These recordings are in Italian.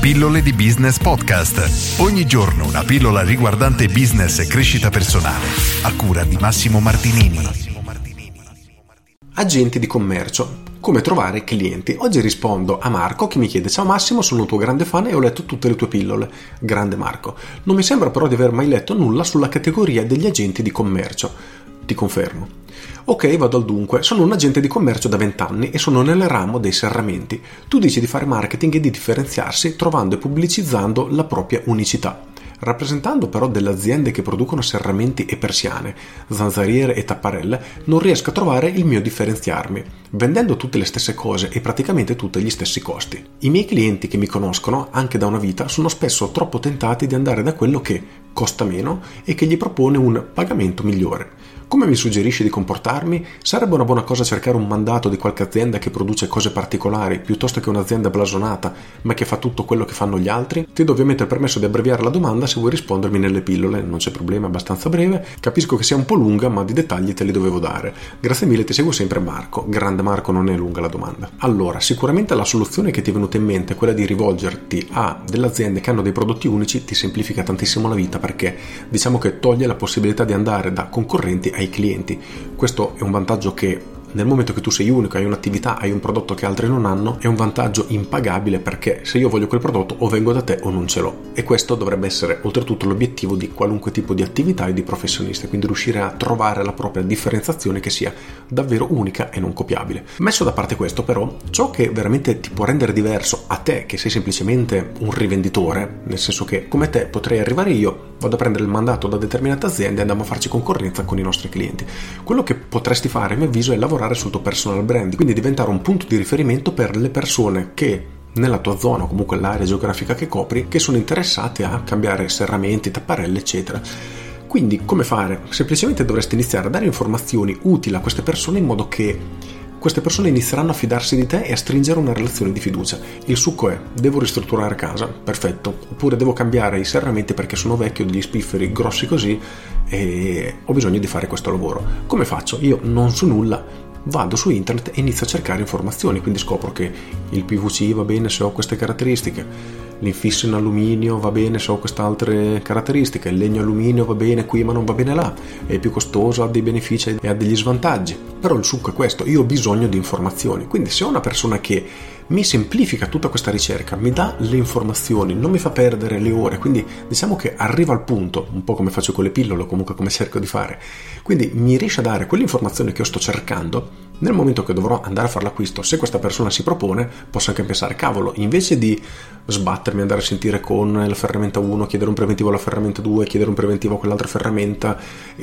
Pillole di Business Podcast. Ogni giorno una pillola riguardante business e crescita personale. A cura di Massimo Martinini. Agenti di commercio. Come trovare clienti? Oggi rispondo a Marco che mi chiede Ciao Massimo, sono un tuo grande fan e ho letto tutte le tue pillole. Grande Marco. Non mi sembra però di aver mai letto nulla sulla categoria degli agenti di commercio. Ti confermo. Ok, vado al dunque. Sono un agente di commercio da 20 anni e sono nel ramo dei serramenti. Tu dici di fare marketing e di differenziarsi trovando e pubblicizzando la propria unicità. Rappresentando però delle aziende che producono serramenti e persiane, zanzariere e tapparelle, non riesco a trovare il mio differenziarmi, vendendo tutte le stesse cose e praticamente tutti gli stessi costi. I miei clienti che mi conoscono, anche da una vita, sono spesso troppo tentati di andare da quello che costa meno e che gli propone un pagamento migliore. Come mi suggerisci di comportarmi? Sarebbe una buona cosa cercare un mandato di qualche azienda che produce cose particolari piuttosto che un'azienda blasonata ma che fa tutto quello che fanno gli altri? Ti do ovviamente il permesso di abbreviare la domanda se vuoi rispondermi nelle pillole, non c'è problema, è abbastanza breve. Capisco che sia un po' lunga ma di dettagli te li dovevo dare. Grazie mille, ti seguo sempre Marco. Grande Marco, non è lunga la domanda. Allora, sicuramente la soluzione che ti è venuta in mente, quella di rivolgerti a delle aziende che hanno dei prodotti unici, ti semplifica tantissimo la vita perché diciamo che toglie la possibilità di andare da concorrenti ai clienti. Questo è un vantaggio che nel momento che tu sei unico, hai un'attività, hai un prodotto che altri non hanno, è un vantaggio impagabile perché se io voglio quel prodotto o vengo da te o non ce l'ho. E questo dovrebbe essere oltretutto l'obiettivo di qualunque tipo di attività e di professionista, quindi riuscire a trovare la propria differenziazione che sia davvero unica e non copiabile. Messo da parte questo però, ciò che veramente ti può rendere diverso a te che sei semplicemente un rivenditore, nel senso che come te potrei arrivare io, vado a prendere il mandato da determinate aziende e andiamo a farci concorrenza con i nostri clienti. Quello che potresti fare a mio avviso è lavorare sul tuo personal brand, quindi diventare un punto di riferimento per le persone che nella tua zona o comunque l'area geografica che copri che sono interessate a cambiare serramenti, tapparelle, eccetera. Quindi come fare? Semplicemente dovresti iniziare a dare informazioni utili a queste persone in modo che queste persone inizieranno a fidarsi di te e a stringere una relazione di fiducia. Il succo è, devo ristrutturare casa, perfetto, oppure devo cambiare i serramenti perché sono vecchio, degli spifferi grossi così e ho bisogno di fare questo lavoro. Come faccio? Io non so nulla, vado su internet e inizio a cercare informazioni, quindi scopro che il PVC va bene se ho queste caratteristiche, l'infisso in alluminio va bene se ho queste altre caratteristiche, il legno alluminio va bene qui ma non va bene là, è più costoso, ha dei benefici e ha degli svantaggi. Però il succo è questo, io ho bisogno di informazioni, quindi se ho una persona che mi semplifica tutta questa ricerca, mi dà le informazioni, non mi fa perdere le ore, quindi diciamo che arriva al punto, un po' come faccio con le pillole o comunque come cerco di fare, quindi mi riesce a dare quelle informazioni che io sto cercando, nel momento che dovrò andare a fare l'acquisto, se questa persona si propone, posso anche pensare, cavolo, invece di sbattermi, andare a sentire con la ferramenta 1, chiedere un preventivo alla ferramenta 2, chiedere un preventivo a quell'altra ferramenta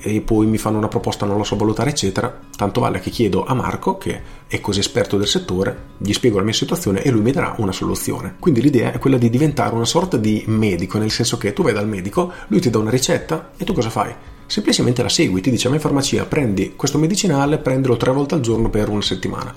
e poi mi fanno una proposta, non la so valutare, eccetera, tanto vale che chiedo a Marco, che è così esperto del settore, gli spiego la mia situazione e lui mi darà una soluzione. Quindi l'idea è quella di diventare una sorta di medico, nel senso che tu vai dal medico, lui ti dà una ricetta e tu cosa fai? Semplicemente la segui, ti dice a me in farmacia prendi questo medicinale, prendilo tre volte al giorno per una settimana.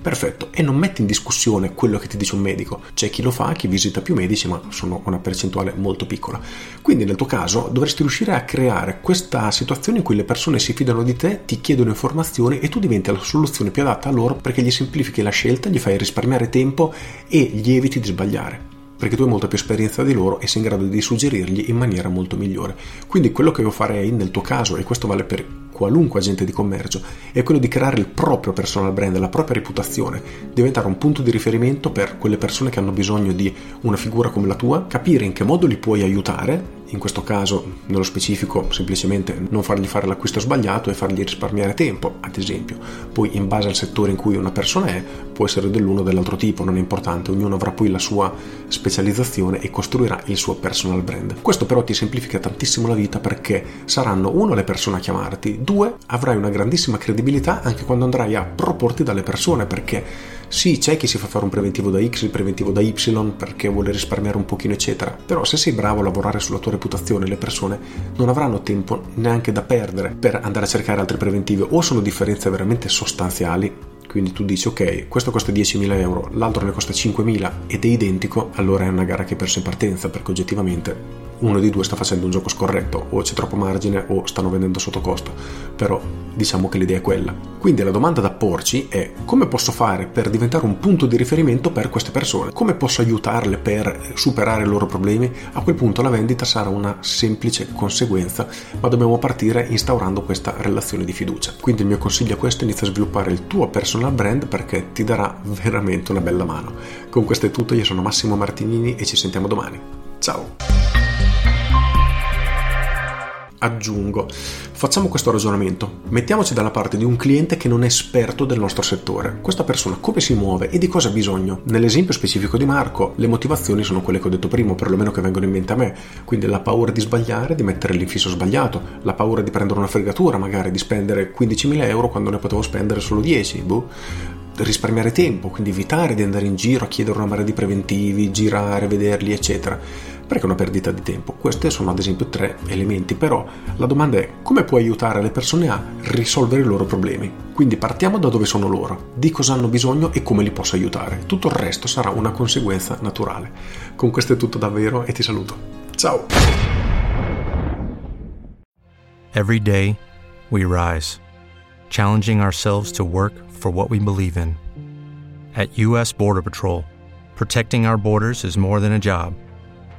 Perfetto, e non metti in discussione quello che ti dice un medico. C'è chi lo fa, chi visita più medici, ma sono una percentuale molto piccola. Quindi nel tuo caso dovresti riuscire a creare questa situazione in cui le persone si fidano di te, ti chiedono informazioni e tu diventi la soluzione più adatta a loro perché gli semplifichi la scelta, gli fai risparmiare tempo e gli eviti di sbagliare perché tu hai molta più esperienza di loro e sei in grado di suggerirgli in maniera molto migliore. Quindi quello che io farei nel tuo caso, e questo vale per qualunque agente di commercio, è quello di creare il proprio personal brand, la propria reputazione, diventare un punto di riferimento per quelle persone che hanno bisogno di una figura come la tua, capire in che modo li puoi aiutare in questo caso nello specifico semplicemente non fargli fare l'acquisto sbagliato e fargli risparmiare tempo, ad esempio. Poi in base al settore in cui una persona è, può essere dell'uno o dell'altro tipo, non è importante, ognuno avrà poi la sua specializzazione e costruirà il suo personal brand. Questo però ti semplifica tantissimo la vita perché saranno uno le persone a chiamarti, due avrai una grandissima credibilità anche quando andrai a proporti dalle persone perché Sì, c'è chi si fa fare un preventivo da X, il preventivo da Y perché vuole risparmiare un pochino, eccetera. Però se sei bravo a lavorare sulla tua reputazione, le persone non avranno tempo neanche da perdere per andare a cercare altri preventivi o sono differenze veramente sostanziali quindi tu dici ok, questo costa 10.000 euro, l'altro ne costa 5.000 ed è identico, allora è una gara che hai perso in partenza perché oggettivamente uno di due sta facendo un gioco scorretto, o c'è troppo margine o stanno vendendo sotto costo. Però diciamo che l'idea è quella. Quindi la domanda da porci è come posso fare per diventare un punto di riferimento per queste persone? Come posso aiutarle per superare i loro problemi? A quel punto la vendita sarà una semplice conseguenza, ma dobbiamo partire instaurando questa relazione di fiducia. Quindi il mio consiglio è questo, inizia a sviluppare il tuo personal brand perché ti darà veramente una bella mano. Con questo è tutto, io sono Massimo Martinini e ci sentiamo domani. Ciao! Aggiungo. Facciamo questo ragionamento. Mettiamoci dalla parte di un cliente che non è esperto del nostro settore. Questa persona come si muove e di cosa ha bisogno? Nell'esempio specifico di Marco, le motivazioni sono quelle che ho detto prima, perlomeno che vengono in mente a me. Quindi la paura di sbagliare, di mettere l'infisso sbagliato, la paura di prendere una fregatura, magari di spendere 15.000 euro quando ne potevo spendere solo 10. Boh risparmiare tempo, quindi evitare di andare in giro a chiedere una marea di preventivi, girare, vederli, eccetera perché è una perdita di tempo. Questi sono ad esempio tre elementi, però la domanda è come puoi aiutare le persone a risolvere i loro problemi. Quindi partiamo da dove sono loro, di cosa hanno bisogno e come li posso aiutare. Tutto il resto sarà una conseguenza naturale. Con questo è tutto davvero e ti saluto. Ciao! Every day we rise, challenging ourselves to work for what we believe in. At US Border Patrol, protecting our borders is more than a job.